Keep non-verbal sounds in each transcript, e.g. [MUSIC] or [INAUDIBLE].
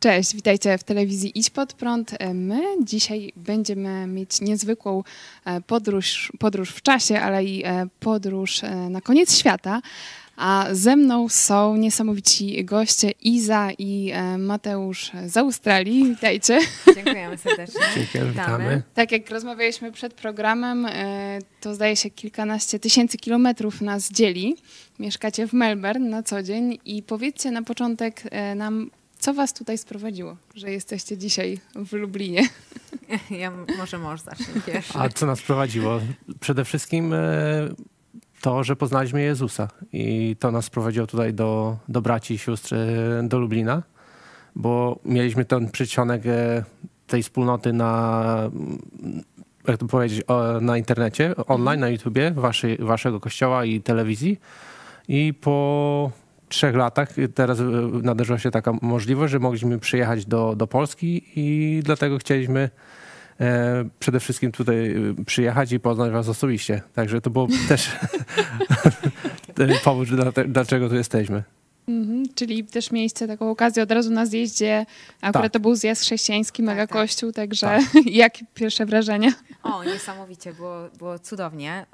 Cześć, witajcie w telewizji Idź Pod Prąd. My dzisiaj będziemy mieć niezwykłą e, podróż, podróż w czasie, ale i e, podróż e, na koniec świata. A ze mną są niesamowici goście Iza i Mateusz z Australii. Witajcie. Dziękujemy serdecznie. [LAUGHS] Dziękujemy, witamy. Tak jak rozmawialiśmy przed programem, to zdaje się kilkanaście tysięcy kilometrów nas dzieli. Mieszkacie w Melbourne na co dzień i powiedzcie na początek nam, co was tutaj sprowadziło, że jesteście dzisiaj w Lublinie? Ja może może zacznę pierwszy. A co nas prowadziło? Przede wszystkim e, to, że poznaliśmy Jezusa i to nas prowadziło tutaj do, do braci i sióstr e, do Lublina, bo mieliśmy ten przedsionek e, tej wspólnoty na, jak to powiedzieć, na internecie, online, na YouTubie, waszej, waszego kościoła i telewizji. I po trzech latach teraz e, nadarzyła się taka możliwość, że mogliśmy przyjechać do, do Polski i dlatego chcieliśmy e, przede wszystkim tutaj e, przyjechać i poznać was osobiście. Także to był [LAUGHS] też [LAUGHS] powód, dlaczego tu jesteśmy. Mhm, czyli też mieliście taką okazję od razu na zjeździe, akurat tak. to był zjazd chrześcijański, mega tak, tak. kościół, także tak. [LAUGHS] jak pierwsze wrażenia? O, niesamowicie, było, było cudownie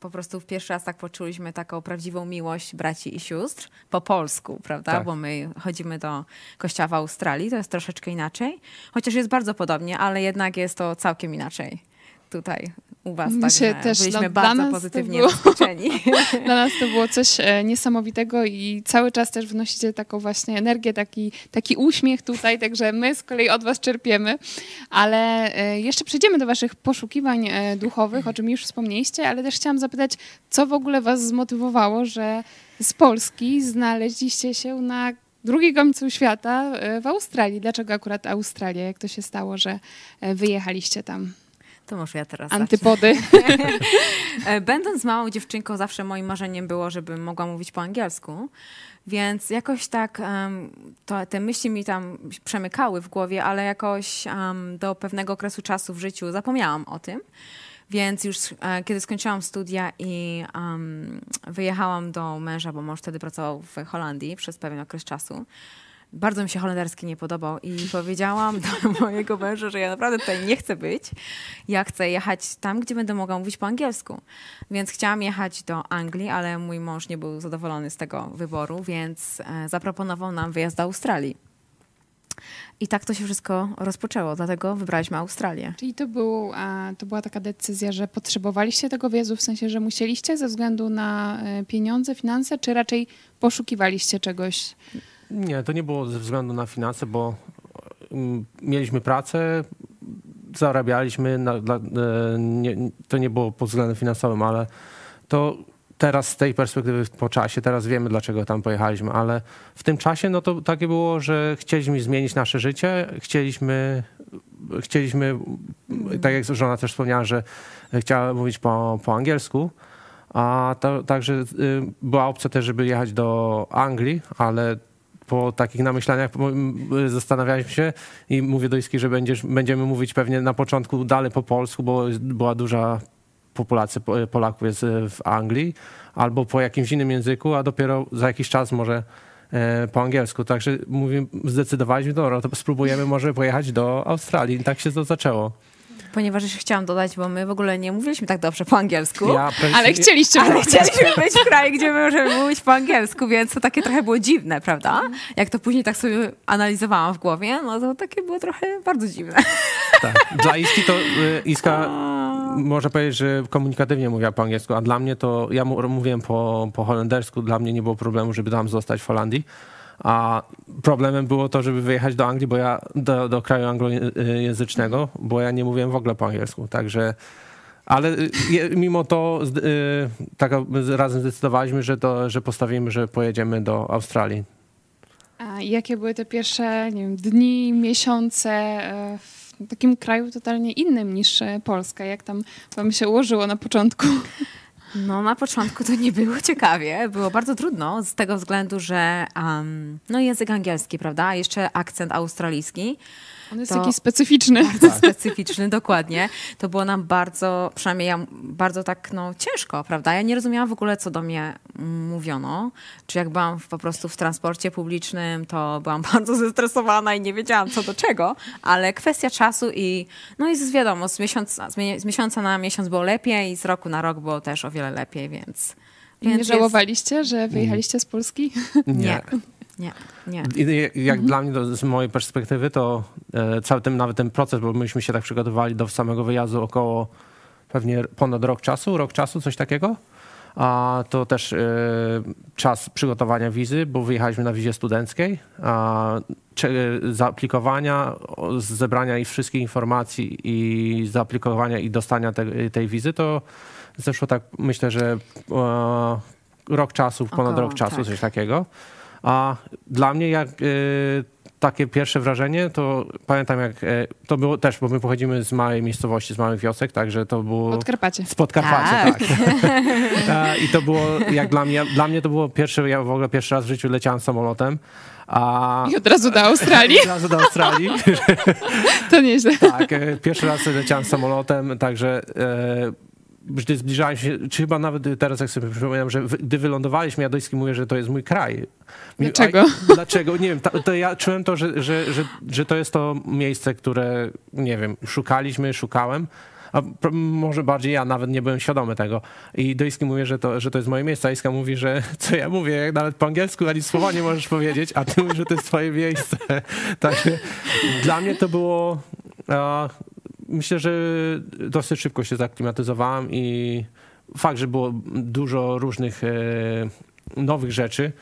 po prostu w pierwszy raz tak poczuliśmy taką prawdziwą miłość braci i sióstr po polsku, prawda? Tak. Bo my chodzimy do kościoła w Australii, to jest troszeczkę inaczej, chociaż jest bardzo podobnie, ale jednak jest to całkiem inaczej tutaj u was. My się też, byliśmy no, bardzo pozytywnie było, zaskoczeni. [LAUGHS] Dla nas to było coś e, niesamowitego i cały czas też wnosicie taką właśnie energię, taki, taki uśmiech tutaj, także my z kolei od was czerpiemy. Ale e, jeszcze przejdziemy do waszych poszukiwań e, duchowych, o czym już wspomnieliście, ale też chciałam zapytać, co w ogóle was zmotywowało, że z Polski znaleźliście się na drugi końcu świata w Australii. Dlaczego akurat Australia? Jak to się stało, że wyjechaliście tam? To może ja teraz. Antypody. [LAUGHS] E, będąc małą dziewczynką, zawsze moim marzeniem było, żebym mogła mówić po angielsku. Więc jakoś tak um, to, te myśli mi tam przemykały w głowie, ale jakoś um, do pewnego okresu czasu w życiu zapomniałam o tym. Więc już e, kiedy skończyłam studia i um, wyjechałam do męża, bo mąż wtedy pracował w Holandii przez pewien okres czasu, bardzo mi się holenderski nie podobał i powiedziałam do [LAUGHS] mojego męża, że ja naprawdę tutaj nie chcę być. Ja chcę jechać tam, gdzie będę mogła mówić po angielsku. Więc chciałam jechać do Anglii, ale mój mąż nie był zadowolony z tego wyboru, więc e, zaproponował nam wyjazd do Australii. I tak to się wszystko rozpoczęło, dlatego wybraliśmy Australię. Czyli to, był, to była taka decyzja, że potrzebowaliście tego wyjazdu, w sensie, że musieliście ze względu na e, pieniądze, finanse, czy raczej poszukiwaliście czegoś? Nie, to nie było ze względu na finanse, bo mm, mieliśmy pracę, zarabialiśmy, na, e, nie, to nie było pod względem finansowym, ale to teraz z tej perspektywy po czasie, teraz wiemy dlaczego tam pojechaliśmy, ale w tym czasie no to takie było, że chcieliśmy zmienić nasze życie, chcieliśmy, chcieliśmy tak jak żona też wspomniała, że chciała mówić po, po angielsku, a to, także y, była opcja też, żeby jechać do Anglii, ale po takich namyślaniach zastanawialiśmy się i mówię do Iski, że będziesz, będziemy mówić pewnie na początku dalej po polsku, bo była duża populacja Polaków jest e, w Anglii, albo po jakimś innym języku, a dopiero za jakiś czas może e, po angielsku. Także zdecydowaliśmy, dobra, to spróbujemy może pojechać do Australii. I tak się to zaczęło. Ponieważ jeszcze chciałam dodać, bo my w ogóle nie mówiliśmy tak dobrze po angielsku. Ja, ale chcieliście ale chcieliśmy być w kraju, gdzie my możemy mówić po angielsku, więc to takie trochę było dziwne, prawda? Jak to później tak sobie analizowałam w głowie, no to takie było trochę bardzo dziwne. Tak. Dla Iski to y, Iska [LAUGHS] może powiedzieć, że komunikatywnie mówiła po angielsku, a dla mnie to, ja mówiłem po, po holendersku, dla mnie nie było problemu, żeby tam zostać w Holandii. A problemem było to, żeby wyjechać do Anglii, bo ja do, do kraju anglojęzycznego, bo ja nie mówiłem w ogóle po angielsku. Także ale mimo to y, tak razem zdecydowaliśmy, że, to, że postawimy, że pojedziemy do Australii. A jakie były te pierwsze nie wiem, dni, miesiące e, w takim kraju totalnie innym niż e, Polska? Jak tam wam się ułożyło na początku? No na początku to nie było ciekawie, było bardzo trudno z tego względu, że um, no język angielski, prawda, jeszcze akcent australijski. On jest to- taki specyficzny. bardzo specyficzny, dokładnie. To było nam bardzo, przynajmniej ja, bardzo tak no, ciężko, prawda? Ja nie rozumiałam w ogóle, co do mnie mówiono. Czy jak byłam w, po prostu w transporcie publicznym, to byłam [LAUGHS] bardzo zestresowana i nie wiedziałam, co do czego, ale kwestia czasu i no i z, wiadomo, z miesiąca, z, mie- z miesiąca na miesiąc było lepiej i z roku na rok było też o wiele lepiej, więc... I nie żałowaliście, że wyjechaliście z Polski? Nie. Nie, nie. I Jak dla mnie, to z mojej perspektywy, to e, cały ten, nawet ten proces, bo myśmy się tak przygotowali do samego wyjazdu około pewnie ponad rok czasu, rok czasu, coś takiego. A to też e, czas przygotowania wizy, bo wyjechaliśmy na wizie studenckiej, a cze- zaaplikowania, o- zebrania ich wszystkich informacji i zaaplikowania i dostania te, tej wizy, to zeszło tak, myślę, że e, rok czasu, ponad Około, rok czasu, tak. coś takiego. A dla mnie jak y, takie pierwsze wrażenie, to pamiętam jak e, to było też, bo my pochodzimy z małej miejscowości, z małych wiosek, także to było Podkarpacie. z Podkarpacia, Tak. tak. [LAUGHS] E, I to było jak dla mnie, dla mnie to było pierwsze, ja w ogóle pierwszy raz w życiu leciałem samolotem. A I od razu do Australii? [LAUGHS] od razu do Australii. To nieźle. Tak, e, pierwszy raz leciałem samolotem, także e, gdy zbliżałem się, czy chyba nawet teraz jak sobie przypominam, że gdy wylądowaliśmy, ja do Iski mówię, że to jest mój kraj. Dlaczego? A, dlaczego? Nie wiem, to, ja czułem to, że, że, że, że to jest to miejsce, które, nie wiem, szukaliśmy, szukałem. A może bardziej ja nawet nie byłem świadomy tego. I do Iski mówię, że to, że to jest moje miejsce, a Iska mówi, że [LAUGHS] co ja mówię, nawet po angielsku ani słowa nie możesz powiedzieć, a ty mówisz, że to jest twoje miejsce. [LAUGHS] Także dla mnie to było... Myślę, że dosyć szybko się zaklimatyzowałem i fakt, że było dużo różnych e, nowych rzeczy,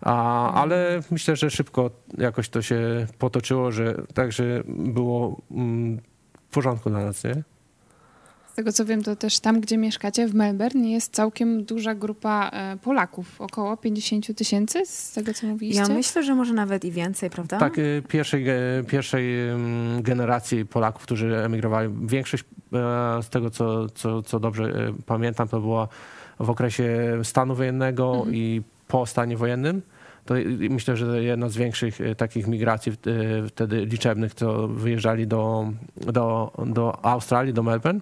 a, ale myślę, że szybko jakoś to się potoczyło, że także było mm, w porządku dla nas, nie? Z tego co wiem, to też tam, gdzie mieszkacie, w Melbourne, jest całkiem duża grupa e, Polaków. Około 50 tysięcy, z tego co mówiliście. Ja myślę, że może nawet i więcej, prawda? Tak, y, pierwszej, pierwszej ym, generacji Polaków, którzy emigrowali. Większość e, z tego, co, co, co dobrze e, pamiętam, to było w okresie stanu wojennego i po stanie wojennym. To myślę, że jedna z większych e, takich migracji e, wtedy liczebnych, to wyjeżdżali do, do, do Australii, do Melbourne.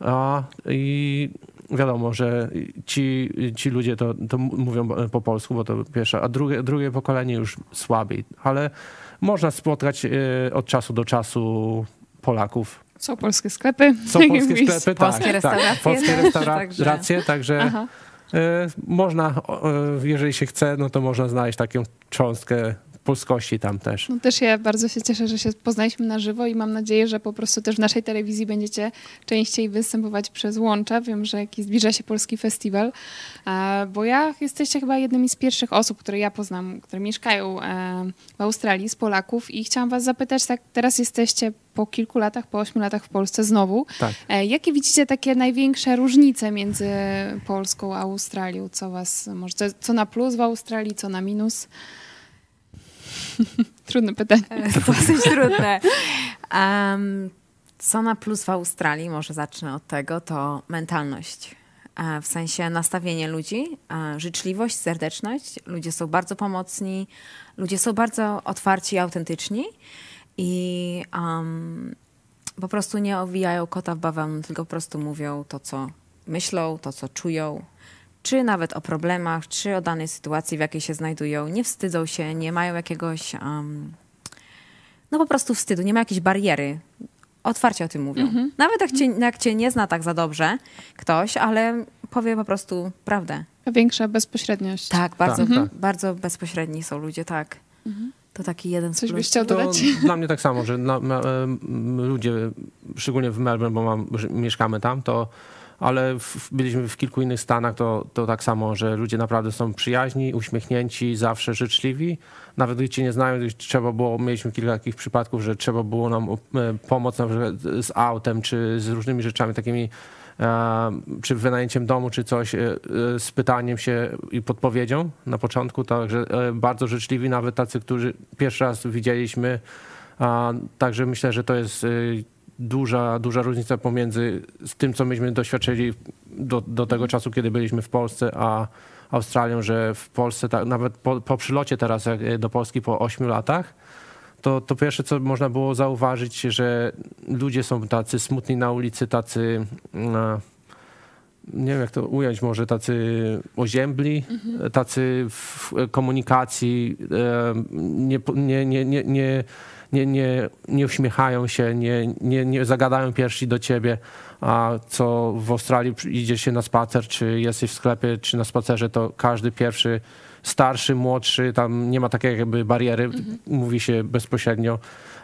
A, I wiadomo, że ci, ci ludzie to, to mówią po polsku, bo to pierwsze, a drugie, drugie pokolenie już słabiej, ale można spotkać e, od czasu do czasu Polaków. Są polskie sklepy. Są [LAUGHS] polskie sklepy, Polskie tak, restauracje tak, polskie też, restauracje, także Aha. E, można, e, jeżeli się chce, no to można znaleźć taką cząstkę polskości tam też. No też ja bardzo się cieszę, że się poznaliśmy na żywo i mam nadzieję, że po prostu też w naszej telewizji będziecie częściej występować przez łącza. Wiem, że jaki zbliża się polski festiwal, e, bo ja jesteście chyba jednymi z pierwszych osób, które ja poznam, które mieszkają w Australii z Polaków i chciałam was zapytać, tak teraz jesteście po kilku latach, po ośmiu latach w Polsce znowu. Tak. E, Jakie widzicie takie największe różnice między Polską a Australią? Co was może co- na plus w Australii, co na minus? [LAUGHS] Trudne pytanie. Dosyć trudne. Em, co na plus w Australii, może zacznę od tego, to mentalność. E, W sensie nastawienie ludzi, e, życzliwość, serdeczność. Ludzie są bardzo pomocni, ludzie są bardzo otwarci i autentyczni i em, po prostu nie owijają kota w bawełnę, tylko po prostu mówią to, co myślą, to, co czują, czy nawet o problemach, czy o danej sytuacji, w jakiej się znajdują. Nie wstydzą się, nie mają jakiegoś, em, no po prostu wstydu, nie ma jakiejś bariery. Otwarcie o tym mówią. Nawet jak cię, jak cię nie zna tak za dobrze ktoś, ale powie po prostu prawdę. Większa bezpośredniość. Tak, bardzo, Tak, tak. bardzo bezpośredni są ludzie, tak. To taki jeden z Coś byś chciał To dodać? dla mnie tak samo, że na, na, em, ludzie, szczególnie w Melbourne, bo mam, mieszkamy tam, to ale w, byliśmy w kilku innych stanach, to, to tak samo, że ludzie naprawdę są przyjaźni, uśmiechnięci, zawsze życzliwi. Nawet gdy cię nie znają, trzeba było, mieliśmy kilka takich przypadków, że trzeba było nam e, pomóc na przykład z autem, czy z różnymi rzeczami takimi, e, czy wynajęciem domu, czy coś, e, e, z pytaniem się i podpowiedzią na początku, także e, bardzo życzliwi, nawet tacy, którzy pierwszy raz widzieliśmy, także myślę, że to jest duża, duża różnica pomiędzy z tym, co myśmy doświadczyli do, do tego czasu, kiedy byliśmy w Polsce, a Australią, że w Polsce, tak, nawet po, po przylocie teraz do Polski po 8 latach, to, to pierwsze, co można było zauważyć, że ludzie są tacy smutni na ulicy, tacy, e, nie wiem jak to ująć, może tacy oziębli, mhm. tacy w komunikacji, e, nie, nie, nie, nie, nie nie, nie, nie uśmiechają się, nie, nie, nie zagadają pierwsi do ciebie, a co w Australii idzie się na spacer, czy jesteś w sklepie, czy na spacerze, to każdy pierwszy starszy, młodszy, tam nie ma takiej jakby bariery, mhm. mówi się bezpośrednio.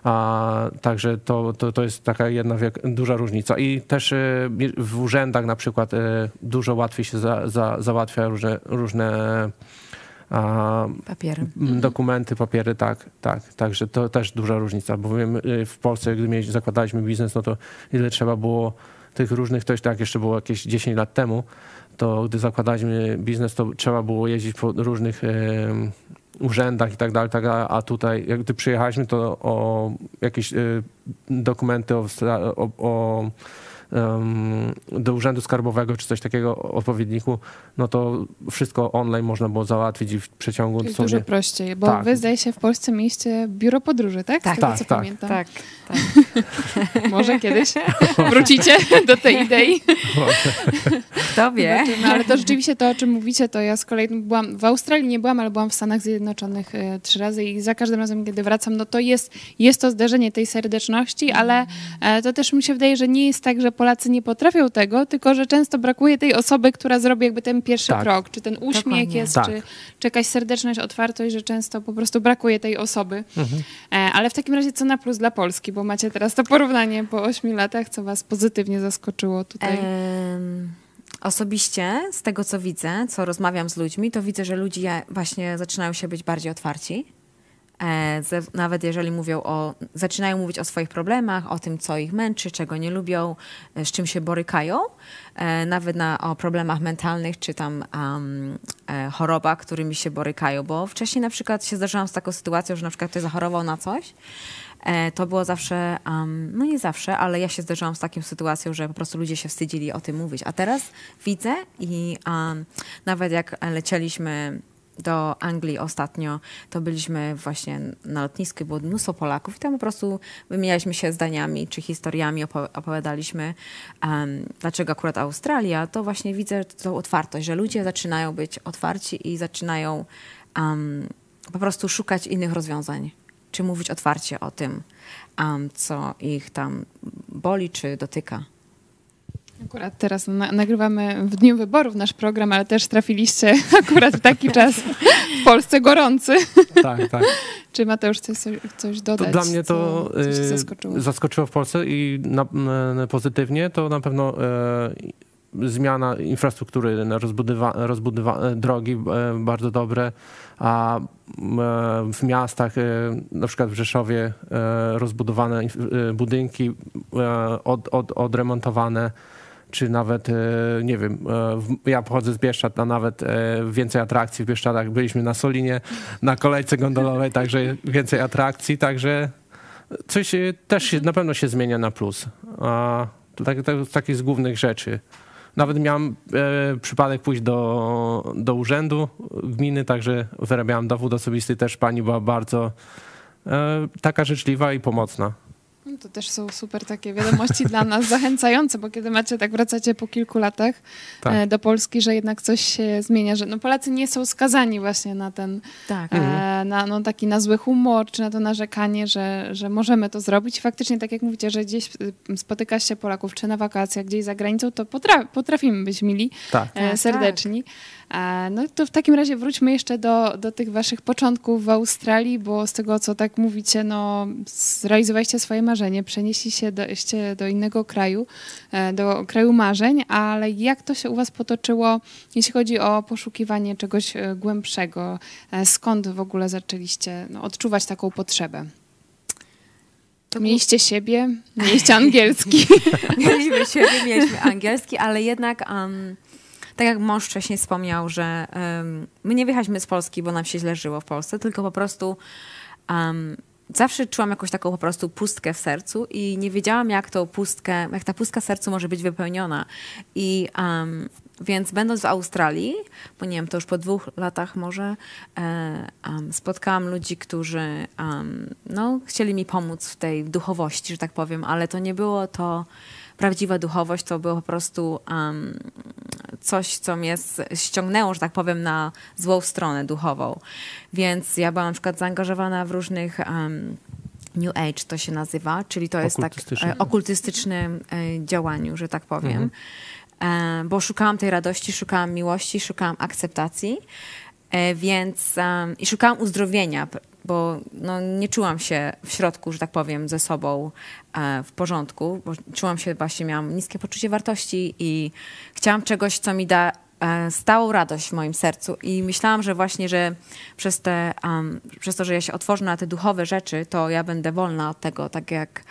A, także to, to, to jest taka jedna wiek, duża różnica. I też e, w urzędach na przykład e, dużo łatwiej się za, za, załatwia różne, różne a, papiery. Mhm. Dokumenty, papiery, tak, tak. Także to też duża różnica, bo wiem, e, w Polsce, gdy zakładaliśmy biznes, no to ile trzeba było tych różnych, to tak jeszcze było jakieś 10 lat temu, to gdy zakładaliśmy biznes, to trzeba było jeździć po różnych urzędach i tak dalej, tak, a tutaj jak gdy przyjechaliśmy, to o jakieś e, dokumenty o, o, o do urzędu skarbowego czy coś takiego odpowiedniku, no to wszystko online można było załatwić i w przeciągu... Jest dużo prościej, bo tak. wy zdaje się w Polsce mieliście biuro podróży, tak? Tak, tego, tak, co tak. pamiętam. Tak, tak. [LAUGHS] Może kiedyś [LAUGHS] wrócicie do tej idei. [LAUGHS] Kto wie. No, ale to rzeczywiście to, o czym mówicie, to ja z kolei byłam, w Australii nie byłam, ale byłam w Stanach Zjednoczonych e, trzy razy i za każdym razem, kiedy wracam, no to jest, jest to zderzenie tej serdeczności, ale e, to też mi się wydaje, że nie jest tak, że Polacy nie potrafią tego, tylko że często brakuje tej osoby, która zrobi jakby ten pierwszy tak. krok, czy ten uśmiech Dokładnie. jest, tak. czy, czy jakaś serdeczność, otwartość, że często po prostu brakuje tej osoby. Mhm. E, ale w takim razie co na plus dla Polski, bo macie teraz to porównanie po ośmiu latach, co was pozytywnie zaskoczyło tutaj? Um osobiście z tego, co widzę, co rozmawiam z ludźmi, to widzę, że ludzie właśnie zaczynają się być bardziej otwarci. E, nawet jeżeli mówią o, zaczynają mówić o swoich problemach, o tym, co ich męczy, czego nie lubią, e, z czym się borykają, e, nawet na, o problemach mentalnych czy tam um, chorobach, którymi się borykają, bo wcześniej na przykład się zdarzyłam z taką sytuacją, że na przykład ktoś zachorował na coś, to było zawsze, um, no nie zawsze, ale ja się zdarzyłam z taką sytuacją, że po prostu ludzie się wstydzili o tym mówić. A teraz widzę i um, nawet jak lecieliśmy do Anglii ostatnio, to byliśmy właśnie na lotnisku, było mnóstwo Polaków i tam po prostu wymienialiśmy się zdaniami czy historiami, opowiadaliśmy, um, dlaczego akurat Australia, to właśnie widzę tą otwartość, że ludzie zaczynają być otwarci i zaczynają um, po prostu szukać innych rozwiązań, czy mówić otwarcie o tym, um, co ich tam boli czy dotyka. Akurat teraz na nagrywamy w dniu wyborów nasz program, ale też trafiliście [LAUGHS] akurat w taki czas w Polsce gorący. Tak, tak. Czy Mateusz coś, coś dodać? To dla mnie to y, zaskoczyło? zaskoczyło? w Polsce i na, na, pozytywnie to na pewno e, zmiana infrastruktury, rozbudowa, rozbudowa, e, drogi e, bardzo dobre, a w miastach, na przykład w Rzeszowie, rozbudowane budynki, od, od, odremontowane czy nawet, e, nie wiem, e, ja pochodzę z Bieszczad, a nawet e, więcej atrakcji w Bieszczadach. Byliśmy na Solinie, na kolejce gondolowej, także więcej atrakcji, także coś też się, na pewno się zmienia na plus. A to, tak, takich z głównych rzeczy. Nawet miałem e, przypadek pójść do, do urzędu gminy, także wyrabiałem dowód osobisty. Też pani była bardzo e, taka życzliwa i pomocna. No to też są super takie wiadomości dla nas zachęcające, bo kiedy macie tak wracacie po kilku latach tak. E, do Polski, że jednak coś się zmienia, że no Polacy nie są skazani właśnie na ten tak. e, mhm. na, no, taki na zły humor, czy na to narzekanie, że, że możemy to zrobić. faktycznie, tak jak mówicie, że gdzieś y, spotyka się Polaków, czy na wakacjach, gdzieś za granicą, to potra potrafimy być mili, tak. e, tak, serdeczni. Tak. No to w takim razie wróćmy jeszcze do, do tych waszych początków w Australii, bo z tego, co tak mówicie, no zrealizowaliście swoje marzenie, przenieśliście do, do innego kraju, e, do kraju marzeń, ale jak to się u was potoczyło, jeśli chodzi o poszukiwanie czegoś e, głębszego? E, skąd w ogóle zaczęliście no, odczuwać taką potrzebę? To mieliście siebie, mieliście angielski. [LAUGHS] mieliśmy siebie, mieliśmy angielski, ale jednak um, tak jak mąż wcześniej wspomniał, że um, my nie wyjechaliśmy z Polski, bo nam się źle żyło w Polsce, tylko po prostu um, zawsze czułam jakąś taką po prostu pustkę w sercu i nie wiedziałam, jak tą pustkę, jak ta pustka sercu może być wypełniona. I um, Więc będąc w Australii, bo nie wiem, to już po dwóch latach może, e, um, spotkałam ludzi, którzy um, no, chcieli mi pomóc w tej duchowości, że tak powiem, ale to nie było to prawdziwa duchowość, to było po prostu um, coś, co mnie ściągnęło, że tak powiem, na złą stronę duchową. Więc ja byłam na przykład zaangażowana w różnych New Age to się nazywa, czyli to jest tak e, okultystycznym e, działaniu, że tak powiem. Mhm. E, bo szukałam tej radości, szukałam miłości, szukałam akceptacji, e, więc um, i szukałam uzdrowienia, bo no, nie czułam się w środku, że tak powiem, ze sobą e, w porządku, bo czułam się właśnie, miałam niskie poczucie wartości i chciałam czegoś, co mi da E, stałą radość w moim sercu i myślałam, że właśnie, że przez, te, um, przez to, że ja się otworzę na te duchowe rzeczy, to ja będę wolna od tego, tak jak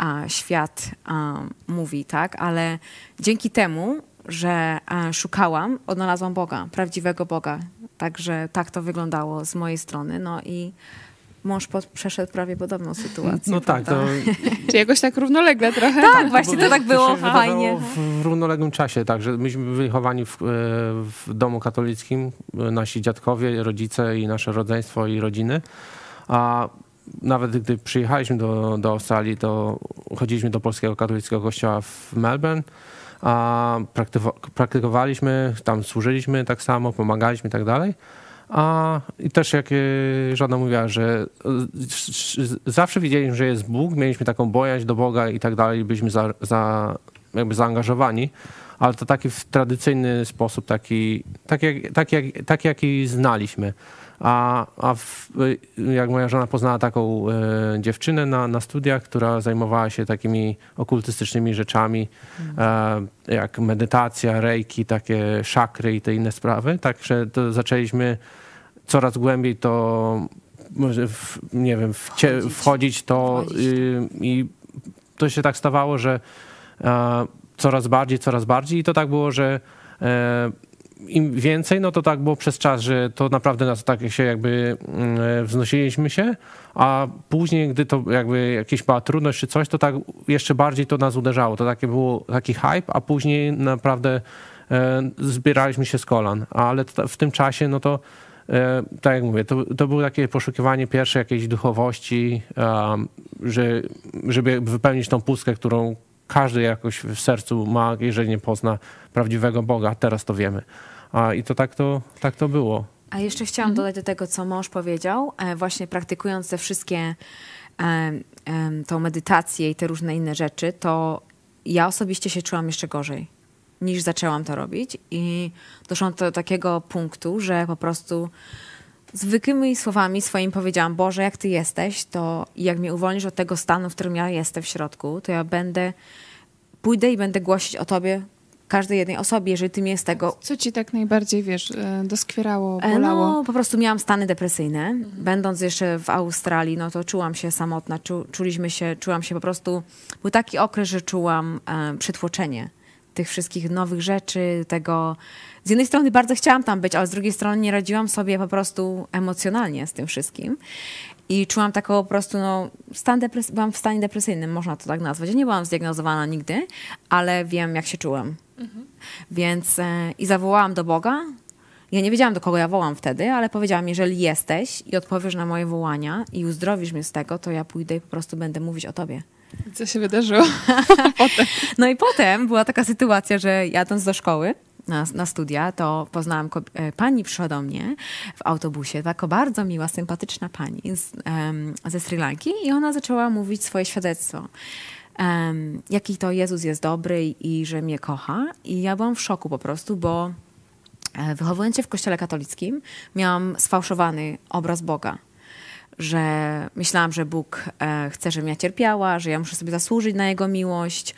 uh, świat um, mówi, tak? Ale dzięki temu, że szukałam, odnalazłam Boga, prawdziwego Boga. Także tak to wyglądało z mojej strony. No i mąż pod, przeszedł prawie podobną sytuację. No tak, to... [LAUGHS] Czy jakoś tak równolegle trochę? Tak, właśnie to tak było to fajnie. W równoległym czasie, także myśmy byli wychowani w, e, w domu katolickim, nasi dziadkowie, rodzice i nasze rodzeństwo i rodziny, a nawet gdy przyjechaliśmy do, do Australii, to chodziliśmy do polskiego katolickiego kościoła w Melbourne, a praktykowaliśmy, tam służyliśmy tak samo, pomagaliśmy i tak dalej. A i też jak e, żona mówiła, że e, zawsze wiedzieliśmy, że jest Bóg, mieliśmy taką bojaźń do Boga i tak dalej, byliśmy za, za, jakby zaangażowani, ale to taki w tradycyjny sposób, taki, taki, jak, taki, jak, taki jaki znaliśmy. A, a w, jak moja żona poznała taką e, dziewczynę na, na studiach, która zajmowała się takimi okultystycznymi rzeczami, e, jak medytacja, reiki, takie szakry i te inne sprawy, także to zaczęliśmy coraz głębiej to w, nie wiem, wchodzić, wchodzić to y, i to się tak stawało, że e, coraz bardziej, coraz bardziej. I to tak było, że e, im więcej, no to tak było przez czas, że to naprawdę nas tak się jakby mm, wznosiliśmy się, a później, gdy to jakby jakieś była trudność czy coś, to tak jeszcze bardziej to nas uderzało. To takie było taki hype, a później naprawdę e, zbieraliśmy się z kolan. Ale w tym czasie, no to e, tak jak mówię, to, to było takie poszukiwanie pierwszej jakiejś duchowości, że, żeby wypełnić tą pustkę, którą każdy jakoś w sercu ma, jeżeli nie pozna prawdziwego Boga. Teraz to wiemy. A, I to tak to, tak to było. A jeszcze chciałam mhm. dodać do tego, co mąż powiedział, e, właśnie praktykując te wszystkie, e, tą medytację i te różne inne rzeczy, to ja osobiście się czułam jeszcze gorzej niż zaczęłam to robić i doszłam do takiego punktu, że po prostu zwykłymi słowami swoimi powiedziałam, Boże, jak Ty jesteś, to jak mnie uwolnisz od tego stanu, w którym ja jestem w środku, to ja będę, pójdę i będę głosić o Tobie każdej jednej osobie, jeżeli ty mnie z tego... Co ci tak najbardziej, wiesz, e, doskwierało, e, bolało? No, po prostu miałam stany depresyjne. Mhm. Będąc jeszcze w Australii, no to czułam się samotna, czu, czuliśmy się, czułam się po prostu... Był taki okres, że czułam e, przytłoczenie tych wszystkich nowych rzeczy, tego... Z jednej strony bardzo chciałam tam być, ale z drugiej strony nie radziłam sobie po prostu emocjonalnie z tym wszystkim. I czułam taką po prostu, no, stan depres- byłam w stanie depresyjnym, można to tak nazwać. Ja nie byłam zdiagnozowana nigdy, ale wiem, jak się czułam. Mhm. Więc e, i zawołałam do Boga. Ja nie wiedziałam, do kogo ja wołam wtedy, ale powiedziałam, jeżeli jesteś i odpowiesz na moje wołania i uzdrowisz mnie z tego, to ja pójdę i po prostu będę mówić o tobie. Co się wydarzyło? [LAUGHS] No i potem była taka sytuacja, że jadąc do szkoły, na, na, studia, to poznałam, e, pani przyszła do mnie w autobusie, taka bardzo miła, sympatyczna pani z, um, ze Sri Lanki i ona zaczęła mówić swoje świadectwo um, jaki to Jezus jest dobry i, i że mnie kocha. I ja byłam w szoku po prostu, bo e, wychowując się w kościele katolickim, miałam sfałszowany obraz Boga. Że myślałam, że Bóg e, chce, żebym ja cierpiała, że ja muszę sobie zasłużyć na Jego miłość.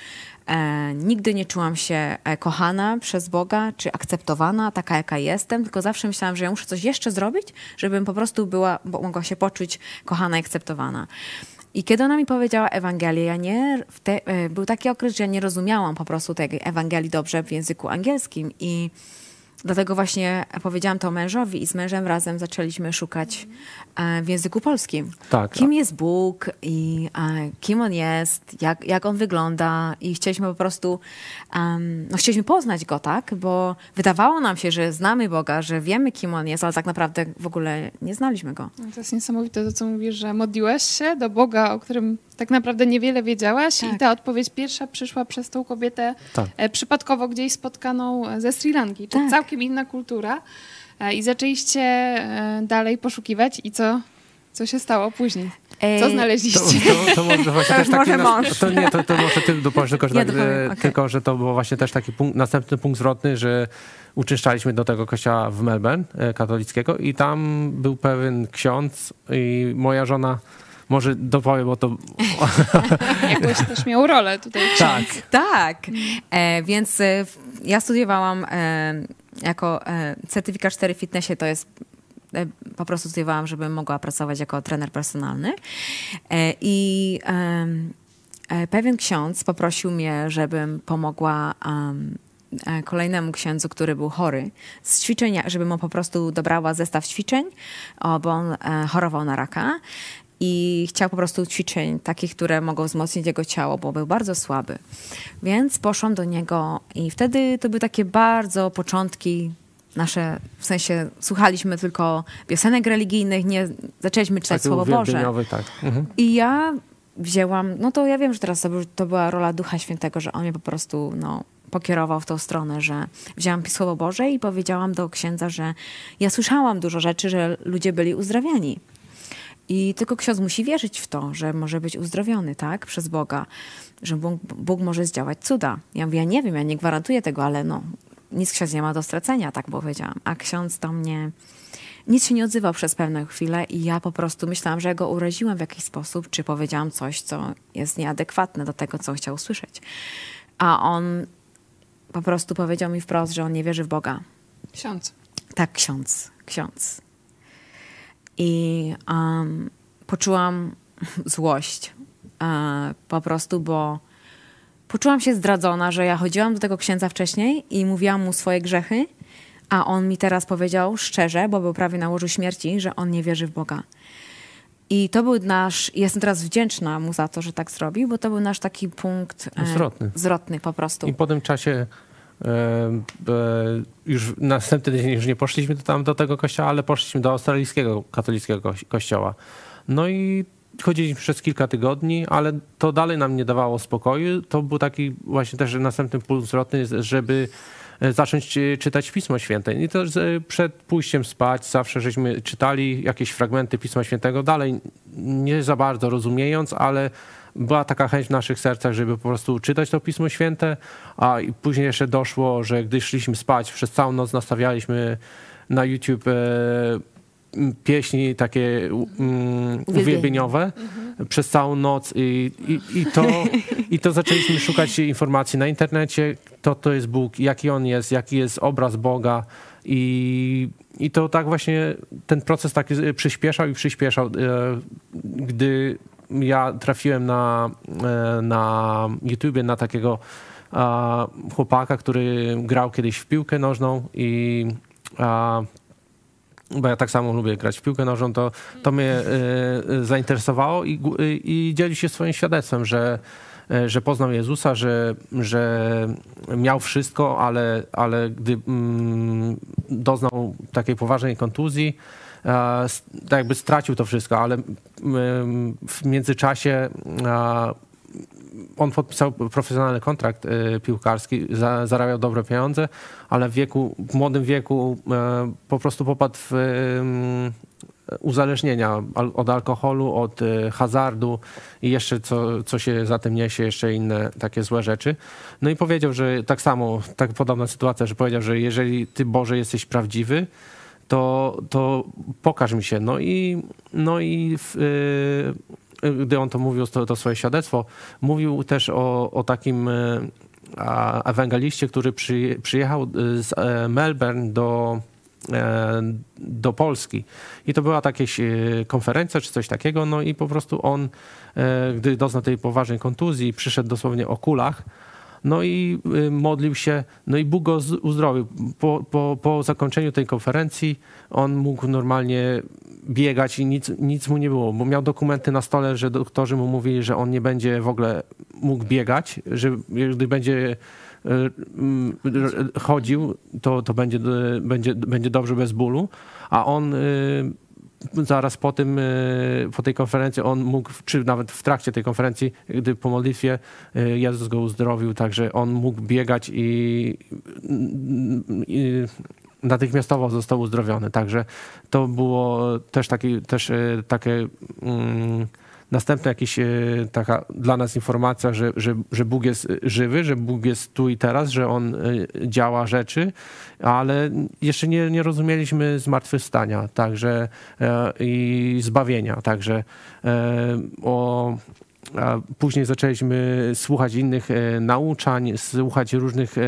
E, nigdy nie czułam się e, kochana przez Boga, czy akceptowana, taka jaka jestem, tylko zawsze myślałam, że ja muszę coś jeszcze zrobić, żebym po prostu była, mogła się poczuć kochana i akceptowana. I kiedy ona mi powiedziała Ewangelię, ja nie, te, był taki okres, że ja nie rozumiałam po prostu tej Ewangelii dobrze w języku angielskim i Dlatego właśnie powiedziałam to mężowi i z mężem razem zaczęliśmy szukać e, w języku polskim. Tak. Kim jest Bóg i e, kim On jest, jak, jak On wygląda i chcieliśmy po prostu, um, no chcieliśmy poznać Go, tak? Bo wydawało nam się, że znamy Boga, że wiemy, kim On jest, ale tak naprawdę w ogóle nie znaliśmy Go. No to jest niesamowite to, co mówisz, że modliłeś się do Boga, o którym tak naprawdę niewiele wiedziałaś Tak. i ta odpowiedź pierwsza przyszła przez tą kobietę Tak. e, przypadkowo gdzieś spotkaną ze Sri Lanki. To Tak. całkiem inna kultura. E, I zaczęliście e, dalej poszukiwać i co, co się stało później? Co E, To, znaleźliście? to, to może właśnie To też już taki... może nas- mąż. To nie, to, to może ty dopowiesz, tylko, że, Ja tak, e, okej. tylko, że to było właśnie też taki punkt, następny punkt zwrotny, że uczęszczaliśmy do tego kościoła w Melbourne e, katolickiego i tam był pewien ksiądz i moja żona może dopowie, bo to... [LAUGHS] Jakąś też miał rolę tutaj. tak. Tak, e, więc e, ja studiowałam e, jako e, certyfikat 4 w fitnessie, to jest e, po prostu studiowałam, żebym mogła pracować jako trener personalny. E, I e, pewien ksiądz poprosił mnie, żebym pomogła e, kolejnemu księdzu, który był chory, z ćwiczenia, żebym mu po prostu dobrała zestaw ćwiczeń, bo on e, chorował na raka. I chciał po prostu ćwiczeń takich, które mogą wzmocnić jego ciało, bo był bardzo słaby. Więc poszłam do niego i wtedy to były takie bardzo początki nasze, w sensie słuchaliśmy tylko piosenek religijnych, nie zaczęliśmy czytać Taki Słowo Boże. tak. Mhm. I ja wzięłam, no to ja wiem, że teraz to była rola Ducha Świętego, że on mnie po prostu no, pokierował w tą stronę, że wzięłam Słowo Boże i powiedziałam do księdza, że ja słyszałam dużo rzeczy, że ludzie byli uzdrawiani. I tylko ksiądz musi wierzyć w to, że może być uzdrowiony, tak, przez Boga, że Bóg, Bóg może zdziałać cuda. Ja mówię, ja nie wiem, ja nie gwarantuję tego, ale no, nic ksiądz nie ma do stracenia, tak powiedziałam. A ksiądz do mnie nic się nie odzywał przez pewną chwilę i ja po prostu myślałam, że go uraziłam w jakiś sposób, czy powiedziałam coś, co jest nieadekwatne do tego, co chciał usłyszeć. A on po prostu powiedział mi wprost, że on nie wierzy w Boga. Ksiądz. Tak, ksiądz, ksiądz. I um, poczułam [LAUGHS] złość e, po prostu, bo poczułam się zdradzona, że ja chodziłam do tego księdza wcześniej i mówiłam mu swoje grzechy, a on mi teraz powiedział szczerze, bo był prawie na łożu śmierci, że on nie wierzy w Boga. I to był nasz, jestem teraz wdzięczna mu za to, że tak zrobił, bo to był nasz taki punkt e, Zwrotny. zwrotny po prostu. I po tym czasie już następny dzień już nie poszliśmy tam do tego kościoła, ale poszliśmy do australijskiego katolickiego koś- kościoła. No i chodziliśmy przez kilka tygodni, ale to dalej nam nie dawało spokoju. To był taki właśnie też następny punkt zwrotny, żeby e, zacząć e, czytać Pismo Święte. I to przed pójściem spać zawsze żeśmy czytali jakieś fragmenty Pisma Świętego, dalej nie za bardzo rozumiejąc, ale była taka chęć w naszych sercach, żeby po prostu czytać to Pismo Święte, a i później jeszcze doszło, że gdy szliśmy spać, przez całą noc nastawialiśmy na YouTube e, pieśni takie uwielbieniowe przez całą noc i, i, i, to, [LAUGHS] i to zaczęliśmy szukać informacji na internecie, kto to jest Bóg, jaki On jest, jaki jest obraz Boga i, i to tak właśnie ten proces tak przyspieszał i przyspieszał, e, gdy ja trafiłem na, e, na YouTubie na takiego chłopaka, który grał kiedyś w piłkę nożną i bo ja tak samo lubię grać w piłkę nożną, to, to mnie e, zainteresowało i, i dzielił się swoim świadectwem, że, e, że poznał Jezusa, że, że miał wszystko, ale, ale gdy mm, doznał takiej poważnej kontuzji, tak jakby stracił to wszystko, ale w międzyczasie on podpisał profesjonalny kontrakt e, piłkarski, za, zarabiał dobre pieniądze, ale w wieku, w młodym wieku e, po prostu popadł w uzależnienia al, od alkoholu, od e, hazardu i jeszcze co, co się za tym niesie, jeszcze inne takie złe rzeczy. No i powiedział, że tak samo, tak podobna sytuacja, że powiedział, że jeżeli ty Boże jesteś prawdziwy, to, to pokaż mi się. No i, no i w, y, gdy on to mówił, to, to swoje świadectwo, mówił też o, o takim y, ewangeliście, który przy, przyjechał y, z e, Melbourne do, e, do Polski. I to była jakaś y, konferencja czy coś takiego, no i po prostu on, e, gdy doznał tej poważnej kontuzji, przyszedł dosłownie o kulach, No i y, modlił się, no i Bóg go uzdrowił. Po, po, po zakończeniu tej konferencji on mógł normalnie biegać i nic, nic mu nie było, bo miał dokumenty na stole, że doktorzy mu mówili, że on nie będzie w ogóle mógł biegać, że gdy będzie y, r- chodził, to, to będzie, y, będzie, będzie dobrze bez bólu, a on y, zaraz po tym, y, po tej konferencji, on mógł, czy nawet w trakcie tej konferencji, gdy po modlitwie y, Jezus go uzdrowił, także on mógł biegać i, i natychmiastowo został uzdrowiony. Także to było też, taki, też y, takie mm, następna jakaś y, taka dla nas informacja, że, że, że Bóg jest żywy, że Bóg jest tu i teraz, że On y, działa rzeczy, ale jeszcze nie, nie rozumieliśmy zmartwychwstania także e, i zbawienia. Także e, o a później zaczęliśmy słuchać innych e, nauczań, słuchać różnych e,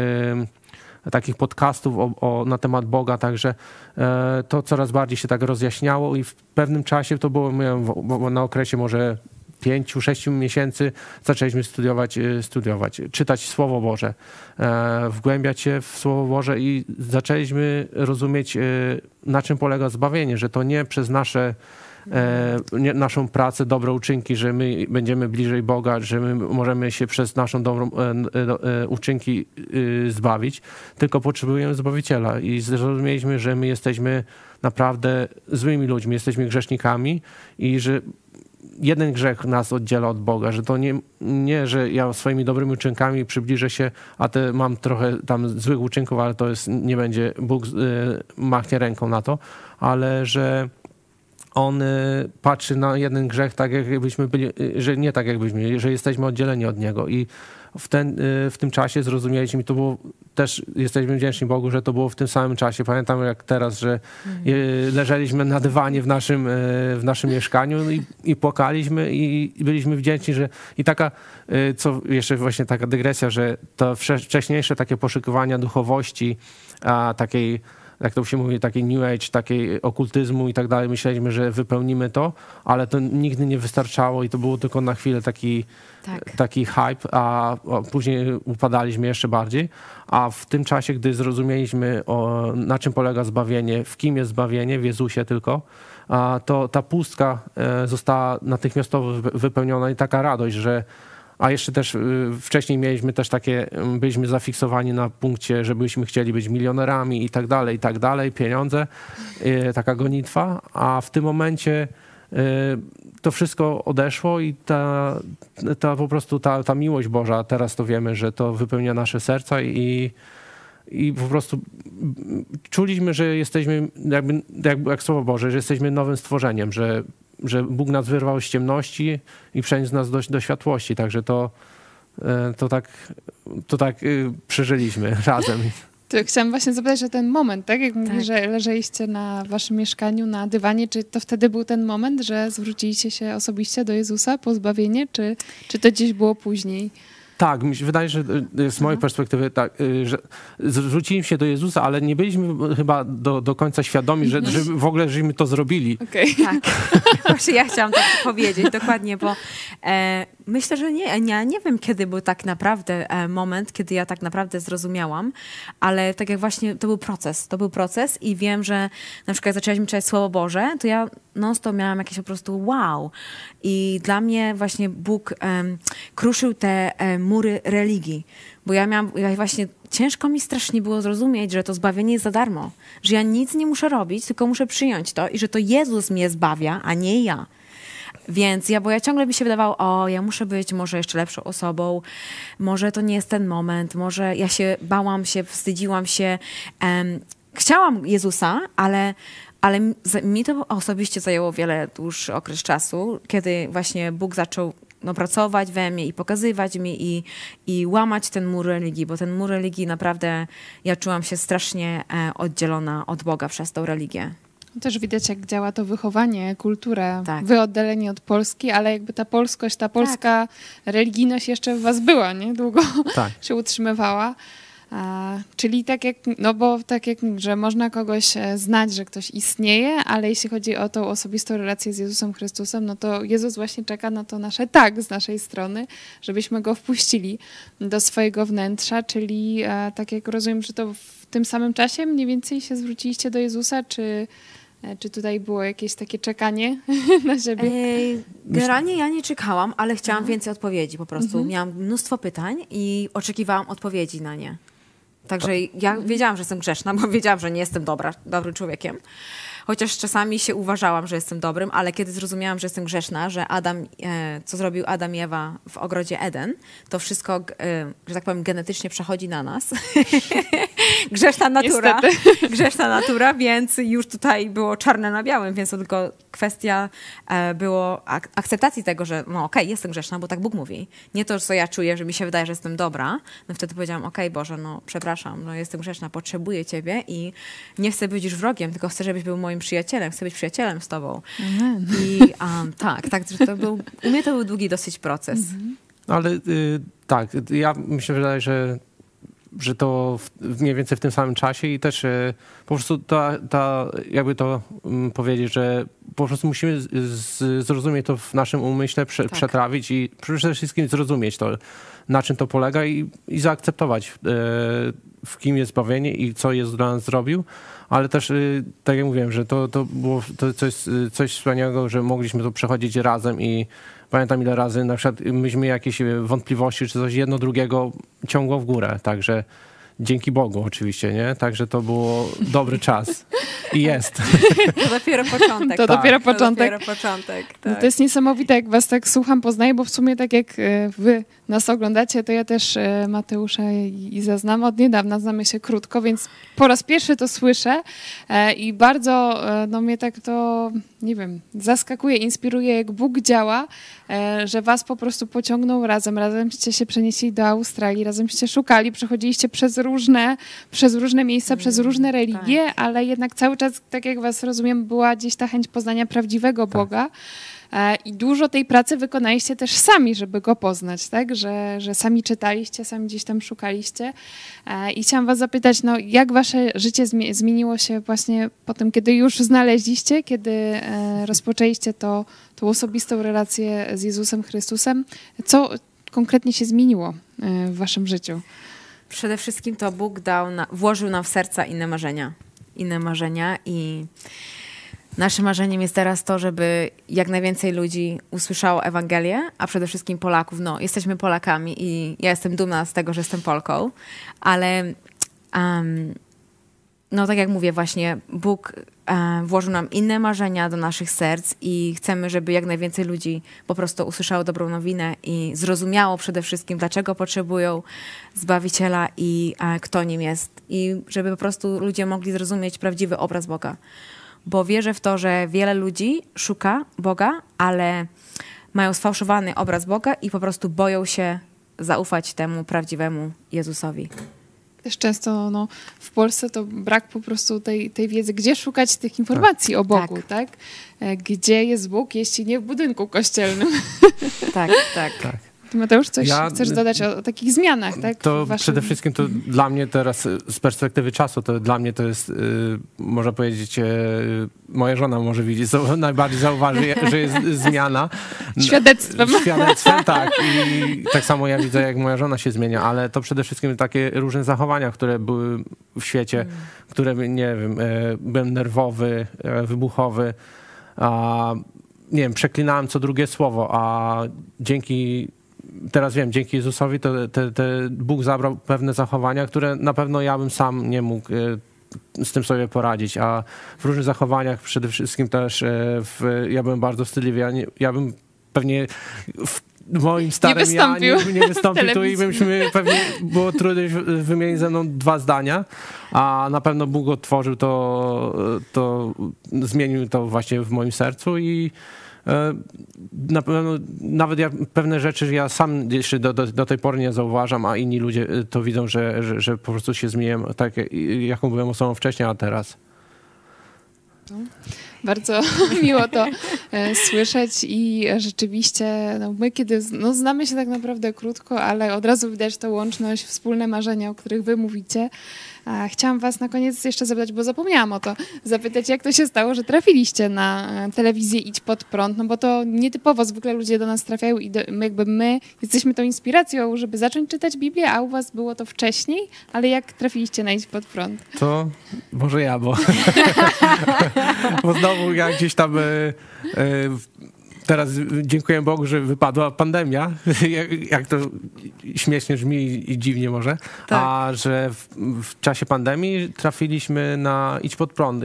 takich podcastów o, o, na temat Boga, także e, to coraz bardziej się tak rozjaśniało i w pewnym czasie, to było na okresie może pięciu, sześciu miesięcy zaczęliśmy studiować, e, studiować, czytać Słowo Boże, e, wgłębiać się w Słowo Boże i zaczęliśmy rozumieć, na czym polega zbawienie, że to nie przez nasze naszą pracę, dobre uczynki, że my będziemy bliżej Boga, że my możemy się przez naszą dobrą e, e, e, uczynki e, zbawić, tylko potrzebujemy Zbawiciela i zrozumieliśmy, że my jesteśmy naprawdę złymi ludźmi, jesteśmy grzesznikami i że jeden grzech nas oddziela od Boga, że to nie, nie, że ja swoimi dobrymi uczynkami przybliżę się, a te mam trochę tam złych uczynków, ale to jest, nie będzie, Bóg y, machnie ręką na to, ale że on y, patrzy na jeden grzech tak, jakbyśmy byli, y, że nie tak jakbyśmy, że jesteśmy oddzieleni od niego i w, ten, y, w tym czasie zrozumieliśmy, i to było też jesteśmy wdzięczni Bogu, że to było w tym samym czasie. Pamiętam jak teraz, że y, leżeliśmy na dywanie w naszym, w naszym mieszkaniu i, i płakaliśmy i, i byliśmy wdzięczni, że i taka, co jeszcze właśnie taka dygresja, że to wcześniejsze takie poszukiwania duchowości, a takiej jak to się mówi, takiej new age, takiej okultyzmu i tak dalej. Myśleliśmy, że wypełnimy to, ale to nigdy nie wystarczało i to było tylko na chwilę taki, Tak. taki hype, a, później upadaliśmy jeszcze bardziej. A w tym czasie, gdy zrozumieliśmy, o, na czym polega zbawienie, w kim jest zbawienie, w Jezusie tylko, a to ta pustka e, została natychmiastowo wy- wypełniona i taka radość, że a jeszcze też y, wcześniej mieliśmy też takie, y, byliśmy zafiksowani na punkcie, że byśmy chcieli być milionerami i tak dalej, i tak dalej, pieniądze, y, taka gonitwa, a w tym momencie y, to wszystko odeszło i ta, ta po prostu ta, ta miłość Boża, teraz to wiemy, że to wypełnia nasze serca i, i po prostu mm, czuliśmy, że jesteśmy, jakby, jakby jak Słowo Boże, że jesteśmy nowym stworzeniem, że, że Bóg nas wyrwał z ciemności i przeniósł nas do, do światłości. Także to, e, to tak, to tak y, przeżyliśmy [LAUGHS] razem. To chciałam właśnie zapytać o ten moment, tak? Jak mówisz, Tak. że leżeliście na waszym mieszkaniu, na dywanie, czy to wtedy był ten moment, że zwróciliście się osobiście do Jezusa po zbawienie, czy, czy to gdzieś było później? Tak, mi się wydaje, że y, z mojej perspektywy tak, y, że zwróciliśmy się do Jezusa, ale nie byliśmy chyba do, do końca świadomi, że, że w ogóle żeśmy to zrobili. Okej. Tak, [LAUGHS] właśnie ja chciałam tak powiedzieć, dokładnie, bo e, myślę, że nie, nie, nie wiem, kiedy był tak naprawdę e, moment, kiedy ja tak naprawdę zrozumiałam, ale tak jak właśnie to był proces, to był proces i wiem, że na przykład jak zaczęliśmy czytać Słowo Boże, to ja non stop miałam jakieś po prostu wow. I dla mnie właśnie Bóg em, kruszył te e, mury religii, bo ja miałam, ja właśnie ciężko mi strasznie było zrozumieć, że to zbawienie jest za darmo, że ja nic nie muszę robić, tylko muszę przyjąć to i że to Jezus mnie zbawia, a nie ja. Więc ja, bo ja ciągle mi się wydawało, o, ja muszę być może jeszcze lepszą osobą, może to nie jest ten moment, może ja się bałam się, wstydziłam się. Em, chciałam Jezusa, ale, ale mi to osobiście zajęło wiele dłuższy okres czasu, kiedy właśnie Bóg zaczął no, pracować we mnie i pokazywać mi i, i łamać ten mur religii, bo ten mur religii naprawdę, ja czułam się strasznie e, oddzielona od Boga przez tą religię. Też widać, jak działa to wychowanie, kulturę, Tak. wy oddaleni od Polski, ale jakby ta polskość, ta polska religijność jeszcze w was była, nie? Długo [LAUGHS] Tak. się utrzymywała. A, czyli tak jak, no bo tak jak, że można kogoś e, znać, że ktoś istnieje, ale jeśli chodzi o tą osobistą relację z Jezusem Chrystusem, no to Jezus właśnie czeka na to nasze tak z naszej strony, żebyśmy go wpuścili do swojego wnętrza, czyli a, tak jak rozumiem, że to w tym samym czasie mniej więcej się zwróciliście do Jezusa, czy, e, czy tutaj było jakieś takie czekanie [LAUGHS] na siebie? Ej, Generalnie ja nie czekałam, ale chciałam więcej odpowiedzi po prostu. Miałam mnóstwo pytań i oczekiwałam odpowiedzi na nie. Także ja wiedziałam, że jestem grzeszna, bo [LAUGHS] wiedziałam, że nie jestem dobra, dobrym człowiekiem. Chociaż czasami się uważałam, że jestem dobrym, ale kiedy zrozumiałam, że jestem grzeszna, że Adam, e, co zrobił Adam i Ewa w ogrodzie Eden, to wszystko, e, że tak powiem, genetycznie przechodzi na nas. [LAUGHS] grzeszna natura. [LAUGHS] grzeszna natura, więc już tutaj było czarne na białym, więc to tylko kwestia e, było ak- akceptacji tego, że no okej, jestem grzeszna, bo tak Bóg mówi. Nie to, co ja czuję, że mi się wydaje, że jestem dobra. No wtedy powiedziałam, okej Boże, no przepraszam, no jestem grzeszna, potrzebuję Ciebie i nie chcę być już wrogiem, tylko chcę, żebyś był moim przyjacielem, chcę być przyjacielem z Tobą. I um, [LAUGHS] tak, tak, że to był, u mnie to był długi dosyć proces. Ale y, tak, ja myślę, że, że to w, mniej więcej w tym samym czasie i też y, po prostu ta, ta jakby to mm, powiedzieć, że po prostu musimy z, z, zrozumieć to w naszym umyśle, prze, Tak. przetrawić i przede wszystkim zrozumieć to, na czym to polega i, i zaakceptować, y, w kim jest zbawienie i co jest dla nas zrobił. Ale też, y, tak jak mówiłem, że to, to było to coś, y, coś wspaniałego, że mogliśmy to przechodzić razem i pamiętam ile razy na przykład myśmy jakieś y, wątpliwości czy coś jedno drugiego ciągło w górę, także dzięki Bogu oczywiście, nie? Także to było dobry [LAUGHS] czas i jest. To dopiero początek. [LAUGHS] To Tak. dopiero początek. To dopiero początek, No tak. to jest niesamowite, jak was tak słucham, poznaję, bo w sumie tak jak e, wy nas oglądacie, to ja też e, Mateusza i Izę znam od niedawna, znamy się krótko, więc po raz pierwszy to słyszę e, i bardzo no mnie tak to, nie wiem, zaskakuje, inspiruje, jak Bóg działa, że was po prostu pociągnął razem, razemście się przenieśli do Australii, razemście szukali, przechodziliście przez różne, przez różne miejsca, przez różne religie, ale jednak cały czas, tak jak was rozumiem, była gdzieś ta chęć poznania prawdziwego Boga. E, I dużo tej pracy wykonaliście też sami, żeby go poznać, tak? Że, że sami czytaliście, sami gdzieś tam szukaliście. E, I chciałam was zapytać, no, jak wasze życie zmie- zmieniło się właśnie po tym, kiedy już znaleźliście, kiedy e, rozpoczęliście to, tą osobistą relację z Jezusem Chrystusem? Co konkretnie się zmieniło w waszym życiu? Przede wszystkim to Bóg dał na, włożył nam w serca inne marzenia. Inne marzenia i naszym marzeniem jest teraz to, żeby jak najwięcej ludzi usłyszało Ewangelię, a przede wszystkim Polaków. No, jesteśmy Polakami i ja jestem dumna z tego, że jestem Polką, ale um, no tak jak mówię właśnie, Bóg włożył nam inne marzenia do naszych serc i chcemy, żeby jak najwięcej ludzi po prostu usłyszało dobrą nowinę i zrozumiało przede wszystkim, dlaczego potrzebują Zbawiciela i e, kto nim jest. I żeby po prostu ludzie mogli zrozumieć prawdziwy obraz Boga. Bo wierzę w to, że wiele ludzi szuka Boga, ale mają sfałszowany obraz Boga i po prostu boją się zaufać temu prawdziwemu Jezusowi. Też często no, w Polsce to brak po prostu tej, tej wiedzy, gdzie szukać tych informacji o Bogu, tak. Tak. E, Gdzie jest Bóg, jeśli nie w budynku kościelnym? Tak, [LAUGHS] tak. Tak. Ty, Mateusz, coś Ja- chcesz dodać o, o takich zmianach, tak? To waszym- przede wszystkim to dla mnie teraz y, z perspektywy czasu, to dla mnie to jest, y, można powiedzieć, y, moja żona może widzieć, [LAUGHS] najbardziej zauważy, że jest zmiana. [LAUGHS] Świadectwem. [LAUGHS] Świadectwem, tak. I tak samo ja widzę, jak moja żona się zmienia, ale to przede wszystkim takie różne zachowania, które były w świecie, które, nie wiem, byłem nerwowy, wybuchowy, a nie wiem, przeklinałem co drugie słowo, a dzięki teraz wiem, dzięki Jezusowi to te, te Bóg zabrał pewne zachowania, które na pewno ja bym sam nie mógł e, z tym sobie poradzić, a w różnych zachowaniach przede wszystkim też e, w, ja byłem bardzo wstydliwy, ja, nie, ja bym pewnie w moim starym ja wystąpił nie, nie wystąpił tu i byśmy pewnie było trudno wy- wymienić ze mną dwa zdania, a na pewno Bóg otworzył to, to zmienił to właśnie w moim sercu i na pewno nawet ja, pewne rzeczy ja sam jeszcze do, do, do tej pory nie zauważam, a inni ludzie e, to widzą, że, że, że po prostu się zmieniłem tak, jaką byłem osobą wcześniej, a teraz. Bardzo [LAUGHS] miło to e, słyszeć i rzeczywiście no, my kiedy no, znamy się tak naprawdę krótko, ale od razu widać tą łączność, wspólne marzenia, o których wy mówicie. A chciałam was na koniec jeszcze zapytać, bo zapomniałam o to, zapytać jak to się stało, że trafiliście na e, telewizję Idź Pod Prąd, no bo to nietypowo, zwykle ludzie do nas trafiają i do, jakby my jesteśmy tą inspiracją, żeby zacząć czytać Biblię, a u was było to wcześniej, ale jak trafiliście na Idź Pod Prąd? To może ja, bo, [LAUGHS] bo znowu jak gdzieś tam e, e, teraz dziękuję Bogu, że wypadła pandemia, [LAUGHS] jak, to śmiesznie brzmi i dziwnie może, tak. a że w, w, czasie pandemii trafiliśmy na Idź pod prąd.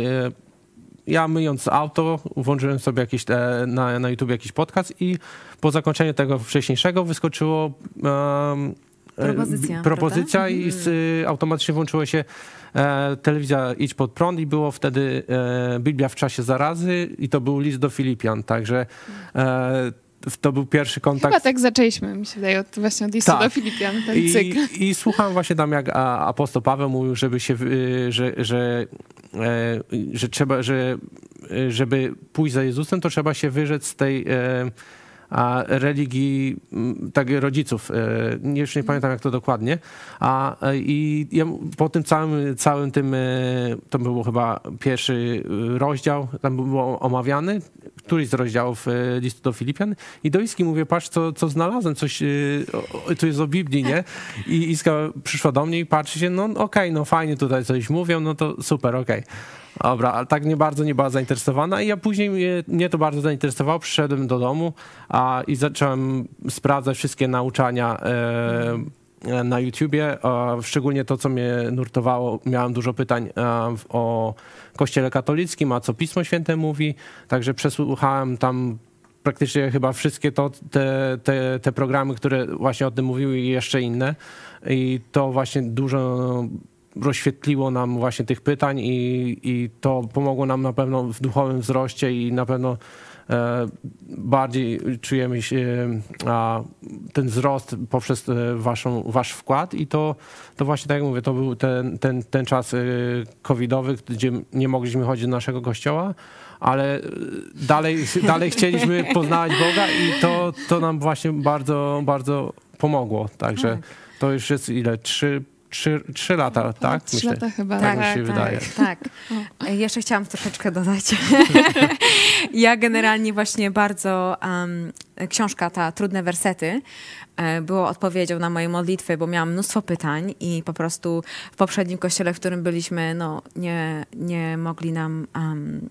Ja myjąc auto, włączyłem sobie jakiś, e, na, na YouTube jakiś podcast i po zakończeniu tego wcześniejszego wyskoczyło um, propozycja, propozycja i z, mhm. automatycznie włączyło się e, telewizja Idź pod prąd i było wtedy e, Biblia w czasie zarazy i to był list do Filipian, także e, to był pierwszy kontakt. Chyba tak zaczęliśmy, mi się wydaje, od, właśnie od listu tak. do Filipian, ten I, cykl. I słuchałem właśnie tam, jak apostoł Paweł mówił, żeby się, że, że, e, że trzeba, że żeby pójść za Jezusem, to trzeba się wyrzec z tej e, a religii tak, rodziców. E, już nie pamiętam, jak to dokładnie. A, e, I ja po tym całym, całym tym, e, to był chyba pierwszy rozdział, tam był omawiany, któryś z rozdziałów listu do Filipian i do Iski mówię, patrz, co, co znalazłem, coś, to jest o Biblii, nie? I Iska przyszła do mnie i patrzy się, no okej, okay, no fajnie tutaj coś mówią, no to super, okej. Okay. Dobra, ale tak nie bardzo nie była zainteresowana i ja później mnie, mnie to bardzo zainteresowało. Przyszedłem do domu a, i zacząłem sprawdzać wszystkie nauczania e, na YouTubie, a, szczególnie to, co mnie nurtowało. Miałem dużo pytań a, o Kościele katolickim, a co Pismo Święte mówi, także przesłuchałem tam praktycznie chyba wszystkie to, te, te, te programy, które właśnie o tym mówiły i jeszcze inne. I to właśnie dużo rozświetliło nam właśnie tych pytań i, i to pomogło nam na pewno w duchowym wzroście i na pewno e, bardziej czujemy się a, ten wzrost poprzez e, waszą, wasz wkład i to, to właśnie tak jak mówię, to był ten, ten, ten czas e, covidowy, gdzie nie mogliśmy chodzić do naszego kościoła, ale dalej, [LAUGHS] dalej chcieliśmy poznawać Boga i to, to nam właśnie bardzo, bardzo pomogło. Także tak. to już jest ile? Trzy trzy, trzy lata, tak? Trzy Myślę. lata chyba. Tak, tak mi się tak, wydaje. Tak. Jeszcze chciałam troszeczkę dodać. [LAUGHS] ja generalnie właśnie bardzo um, książka ta Trudne wersety e, było odpowiedzią na moje modlitwy, bo miałam mnóstwo pytań i po prostu w poprzednim kościele, w którym byliśmy, no nie, nie mogli nam um,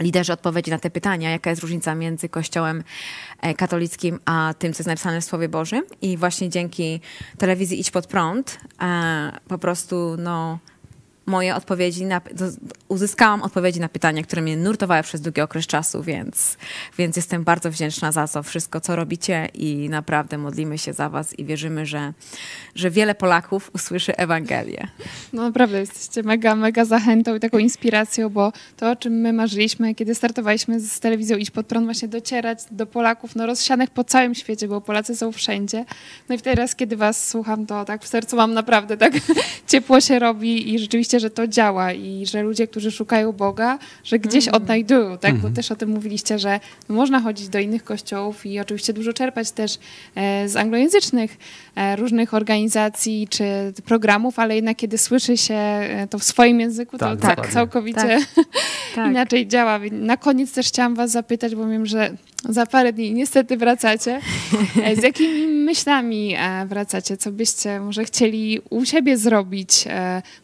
liderzy odpowiedzi na te pytania, jaka jest różnica między Kościołem e, katolickim a tym, co jest napisane w Słowie Bożym. I właśnie dzięki telewizji Idź Pod Prąd e, po prostu no, moje odpowiedzi, na, uzyskałam odpowiedzi na pytania, które mnie nurtowały przez długi okres czasu, więc, więc jestem bardzo wdzięczna za to wszystko, co robicie i naprawdę modlimy się za was i wierzymy, że, że wiele Polaków usłyszy Ewangelię. No naprawdę, jesteście mega, mega zachętą i taką inspiracją, bo to, o czym my marzyliśmy, kiedy startowaliśmy z telewizją Idź Pod Prąd, właśnie docierać do Polaków, no rozsianych po całym świecie, bo Polacy są wszędzie. No i teraz, kiedy was słucham, to tak w sercu mam naprawdę tak [LAUGHS] ciepło się robi i rzeczywiście że to działa i że ludzie, którzy szukają Boga, że gdzieś mm. odnajdują, tak? Mm. Bo mhm. też o tym mówiliście, że można chodzić do innych kościołów i oczywiście dużo czerpać też e, z anglojęzycznych e, różnych organizacji czy programów, ale jednak kiedy słyszy się e, to w swoim języku, to tak, tak całkowicie [LAUGHS] tak. inaczej działa. Na koniec też chciałam was zapytać, bo wiem, że za parę dni niestety wracacie. Z jakimi myślami wracacie? Co byście może chcieli u siebie zrobić?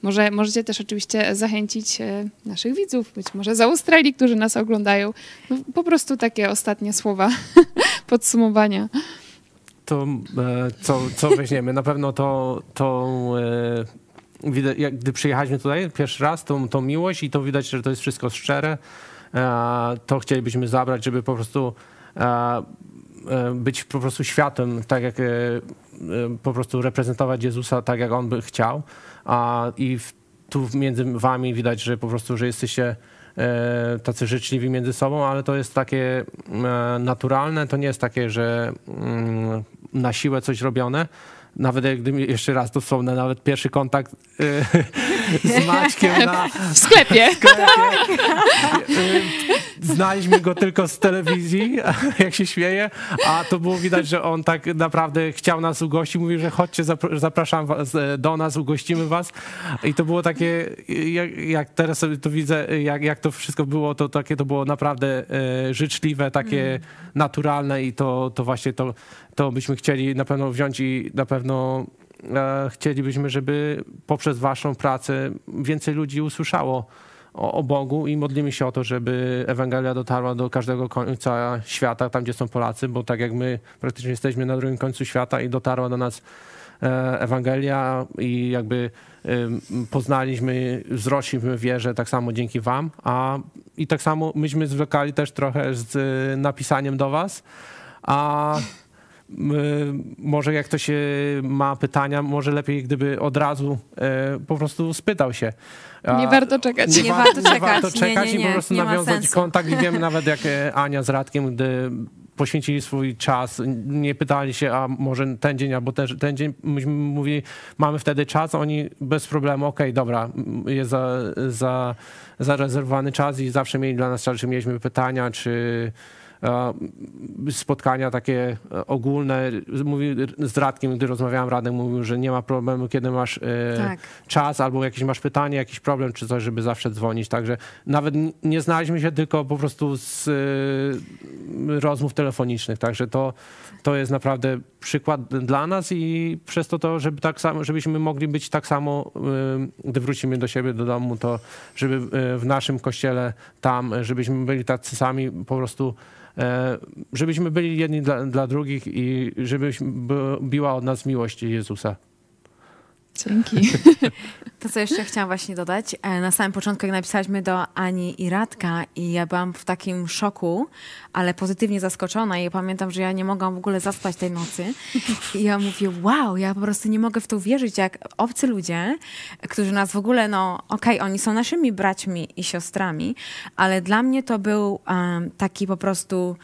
Może możecie też oczywiście zachęcić e, naszych widzów, być może z Australii, którzy nas oglądają. No, po prostu takie ostatnie słowa [LAUGHS] podsumowania. To e, co, co weźmiemy? Na pewno to, to e, jak, gdy przyjechaliśmy tutaj pierwszy raz, tą, tą miłość i to widać, że to jest wszystko szczere, to chcielibyśmy zabrać, żeby po prostu być po prostu światem, tak jak po prostu reprezentować Jezusa tak, jak On by chciał. I tu między wami widać, że po prostu, że jesteście e, tacy życzliwi między sobą, ale to jest takie e, naturalne, to nie jest takie, że mm, na siłę coś robione. Nawet jak gdyby jeszcze raz to wspomnę, nawet pierwszy kontakt y, [LAUGHS] z Maćkiem na W sklepie. [LAUGHS] sklepie. Y, Znaliśmy go tylko z telewizji, [LAUGHS] jak się śmieje, a to było widać, że on tak naprawdę chciał nas ugościć. Mówił, że chodźcie, zapr- zapraszam was e, do nas, ugościmy was. I to było takie, jak, jak teraz sobie to widzę, jak, jak to wszystko było, to takie to było naprawdę e, życzliwe, takie naturalne i to, to właśnie to, to byśmy chcieli na pewno wziąć i na pewno e, chcielibyśmy, żeby poprzez waszą pracę więcej ludzi usłyszało o, o Bogu i modlimy się o to, żeby Ewangelia dotarła do każdego końca świata, tam gdzie są Polacy, bo tak jak my praktycznie jesteśmy na drugim końcu świata i dotarła do nas e, Ewangelia i jakby poznaliśmy, wzrośliśmy w wierze tak samo dzięki wam, a i tak samo myśmy zwlekali też trochę z e, napisaniem do was, a może jak ktoś e, ma pytania, może lepiej gdyby od razu e, po prostu spytał się. Nie warto czekać. Nie wa- warto Nie czekać. warto Nie, czekać nie, i po nie. prostu Nie nawiązać kontakt. I wiemy [LAUGHS] nawet jak e, Ania z Radkiem, gdy poświęcili swój czas, nie pytali się, a może ten dzień albo ten, ten dzień, myśmy mówili, mamy wtedy czas, oni bez problemu, okej, dobra, m, jest za, za, zarezerwowany czas i zawsze mieli dla nas czas, czy mieliśmy pytania, czy spotkania takie e, ogólne. Mówi, z Radkiem, gdy rozmawiałem, Radek mówił, że nie ma problemu, kiedy masz e, Tak. czas albo jakieś masz pytanie, jakiś problem czy coś, żeby zawsze dzwonić. Także nawet nie znaliśmy się tylko po prostu z rozmów telefonicznych. Także to, to jest naprawdę przykład dla nas i przez to, to żeby tak samo, żebyśmy mogli być tak samo, gdy wrócimy do siebie, do domu, to żeby w naszym kościele tam, żebyśmy byli tacy sami po prostu e, żebyśmy byli jedni dla, dla drugich i żebyśmy by- biła od nas miłość Jezusa. Dzięki. To, co jeszcze chciałam właśnie dodać, e, na samym początku, jak napisaliśmy do Ani i Radka i ja byłam w takim szoku, ale pozytywnie zaskoczona i pamiętam, że ja nie mogłam w ogóle zaspać tej nocy i ja mówię, wow, ja po prostu nie mogę w to uwierzyć, jak obcy ludzie, którzy nas w ogóle, no okej, oni są naszymi braćmi i siostrami, ale dla mnie to był em, taki po prostu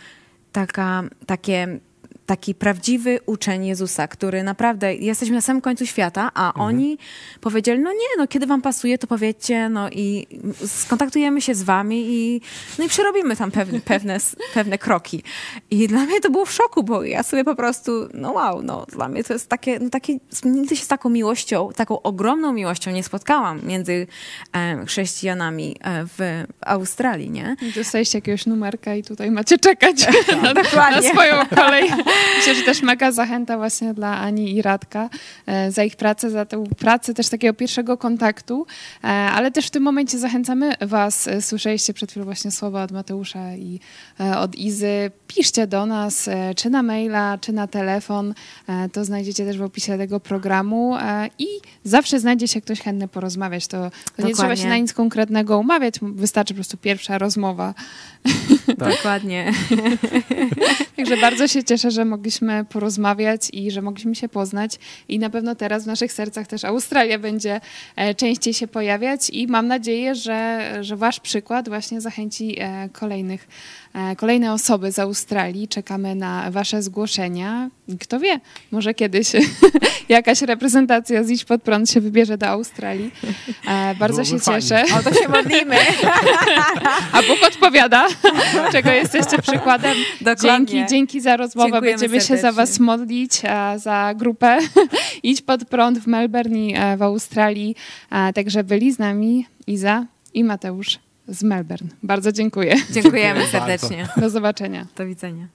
taka, takie taki prawdziwy uczeń Jezusa, który naprawdę, jesteśmy na samym końcu świata, a oni powiedzieli, no nie, no kiedy wam pasuje, to powiedzcie, no i skontaktujemy się z wami i, no i przerobimy tam pewne, [LAUGHS] pewne, pewne kroki. I dla mnie to było w szoku, bo ja sobie po prostu, no wow, no dla mnie to jest takie, no takie, nigdy się z taką miłością, taką ogromną miłością nie spotkałam między e, chrześcijanami e, w Australii, nie? Dostaliście jakiegoś numerka i tutaj macie czekać na, [LAUGHS] na dokładnie. swoją kolej. [LAUGHS] Myślę, że też mega zachęta właśnie dla Ani i Radka e, za ich pracę, za tę pracę też takiego pierwszego kontaktu, e, ale też w tym momencie zachęcamy was, e, słyszeliście przed chwilą właśnie słowa od Mateusza i od Izy, piszcie do nas, czy na maila, czy na telefon, to znajdziecie też w opisie tego programu i zawsze znajdzie się ktoś chętny porozmawiać, to, to nie trzeba się na nic konkretnego umawiać, wystarczy po prostu pierwsza rozmowa. Dokładnie. [LAUGHS] Także bardzo się cieszę, że mogliśmy porozmawiać i że mogliśmy się poznać. I na pewno teraz w naszych sercach też Australia będzie e, częściej się pojawiać i mam nadzieję, że, że wasz przykład właśnie zachęci e, kolejnych, kolejne osoby z Australii. Czekamy na wasze zgłoszenia. Kto wie, może kiedyś [LAUGHS] jakaś reprezentacja z Idź Pod Prąd się wybierze do Australii. E, Bardzo Byłoby się fajnie. cieszę. O to się modlimy. [LAUGHS] A Bóg odpowiada, [LAUGHS] czego jesteście przykładem. Dokładnie. Dzięki, dzięki za rozmowę. Dziękujemy Będziemy się za serdecznie. was modlić, a za grupę Idź pod prąd w Melbourne i e, w Australii. Także byli z nami Iza i Mateusz z Melbourne. Bardzo dziękuję. Dziękujemy serdecznie. Do zobaczenia. Do widzenia.